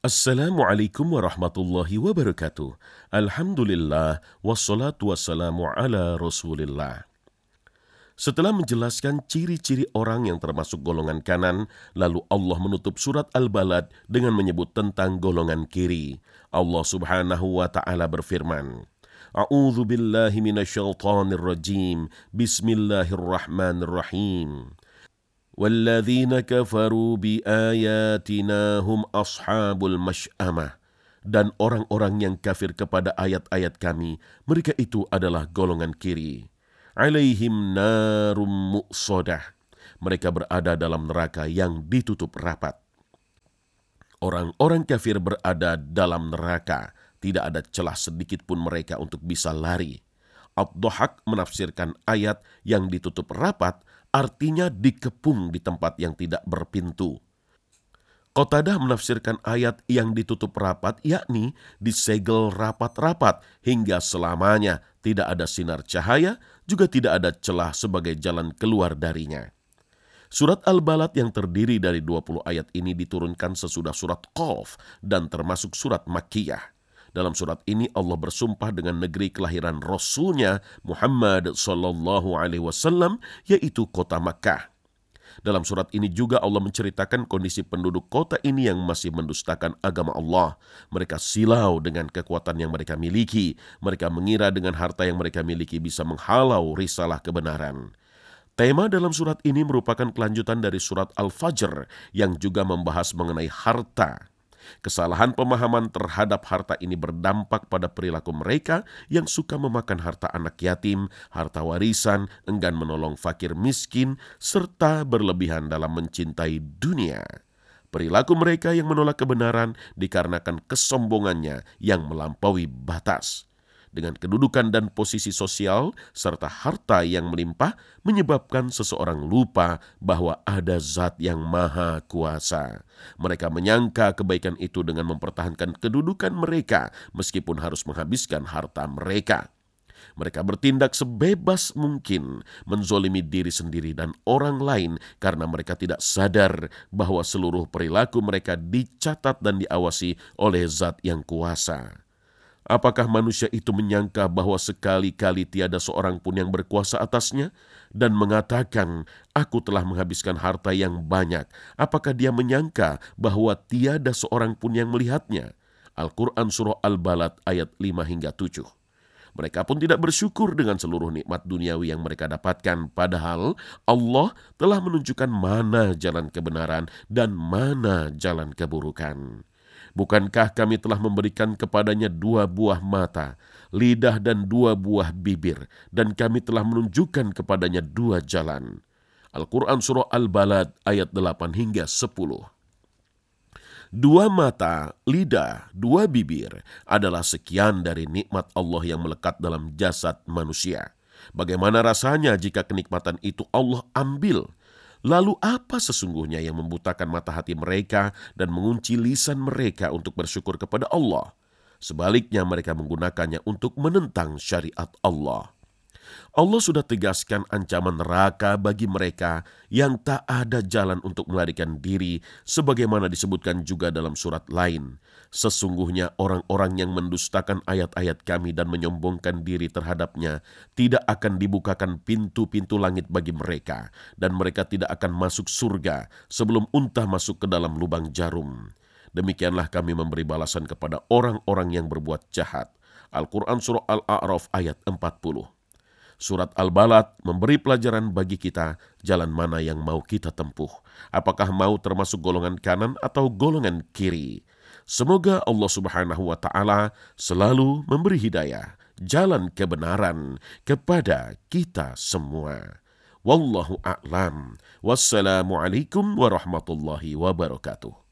Assalamualaikum warahmatullahi wabarakatuh. Alhamdulillah, wassalatu wassalamu ala rasulillah. Setelah menjelaskan ciri-ciri orang yang termasuk golongan kanan, lalu Allah menutup surat Al-Balad dengan menyebut tentang golongan kiri. Allah subhanahu wa ta'ala berfirman, A'udzu billahi minasyaitonir rajim. Bismillahirrahmanirrahim. والذين كفروا بآياتنا هم أصحاب المشأمة Dan orang-orang yang kafir kepada ayat-ayat kami, mereka itu adalah golongan kiri. Alaihim narum mu'sodah. Mereka berada dalam neraka yang ditutup rapat. Orang-orang kafir berada dalam neraka, tidak ada celah sedikit pun mereka untuk bisa lari. Abduhak menafsirkan ayat yang ditutup rapat artinya dikepung di tempat yang tidak berpintu. Qatadah menafsirkan ayat yang ditutup rapat yakni disegel rapat-rapat hingga selamanya tidak ada sinar cahaya juga tidak ada celah sebagai jalan keluar darinya. Surat Al-Balad yang terdiri dari 20 ayat ini diturunkan sesudah surat Qaf dan termasuk surat Makkiyah. Dalam surat ini Allah bersumpah dengan negeri kelahiran Rasulnya Muhammad Sallallahu Alaihi Wasallam yaitu kota Makkah. Dalam surat ini juga Allah menceritakan kondisi penduduk kota ini yang masih mendustakan agama Allah. Mereka silau dengan kekuatan yang mereka miliki. Mereka mengira dengan harta yang mereka miliki bisa menghalau risalah kebenaran. Tema dalam surat ini merupakan kelanjutan dari surat Al-Fajr yang juga membahas mengenai harta. Kesalahan pemahaman terhadap harta ini berdampak pada perilaku mereka yang suka memakan harta anak yatim, harta warisan, enggan menolong fakir miskin, serta berlebihan dalam mencintai dunia. Perilaku mereka yang menolak kebenaran dikarenakan kesombongannya yang melampaui batas dengan kedudukan dan posisi sosial serta harta yang melimpah menyebabkan seseorang lupa bahwa ada zat yang maha kuasa. Mereka menyangka kebaikan itu dengan mempertahankan kedudukan mereka meskipun harus menghabiskan harta mereka. Mereka bertindak sebebas mungkin, menzolimi diri sendiri dan orang lain karena mereka tidak sadar bahwa seluruh perilaku mereka dicatat dan diawasi oleh zat yang kuasa. Apakah manusia itu menyangka bahwa sekali-kali tiada seorang pun yang berkuasa atasnya dan mengatakan, "Aku telah menghabiskan harta yang banyak"? Apakah dia menyangka bahwa tiada seorang pun yang melihatnya? Al-Quran Surah Al-Balad ayat 5 hingga 7. Mereka pun tidak bersyukur dengan seluruh nikmat duniawi yang mereka dapatkan, padahal Allah telah menunjukkan mana jalan kebenaran dan mana jalan keburukan. Bukankah kami telah memberikan kepadanya dua buah mata, lidah dan dua buah bibir, dan kami telah menunjukkan kepadanya dua jalan. Al-Quran Surah Al-Balad ayat 8 hingga 10. Dua mata, lidah, dua bibir adalah sekian dari nikmat Allah yang melekat dalam jasad manusia. Bagaimana rasanya jika kenikmatan itu Allah ambil Lalu apa sesungguhnya yang membutakan mata hati mereka dan mengunci lisan mereka untuk bersyukur kepada Allah? Sebaliknya mereka menggunakannya untuk menentang syariat Allah. Allah sudah tegaskan ancaman neraka bagi mereka yang tak ada jalan untuk melarikan diri, sebagaimana disebutkan juga dalam surat lain. Sesungguhnya orang-orang yang mendustakan ayat-ayat kami dan menyombongkan diri terhadapnya tidak akan dibukakan pintu-pintu langit bagi mereka, dan mereka tidak akan masuk surga sebelum unta masuk ke dalam lubang jarum. Demikianlah kami memberi balasan kepada orang-orang yang berbuat jahat. Al-Quran Surah Al-A'raf ayat 40 Surat Al-Balad memberi pelajaran bagi kita jalan mana yang mau kita tempuh. Apakah mau termasuk golongan kanan atau golongan kiri? Semoga Allah Subhanahu wa taala selalu memberi hidayah, jalan kebenaran kepada kita semua. Wallahu a'lam. Wassalamualaikum warahmatullahi wabarakatuh.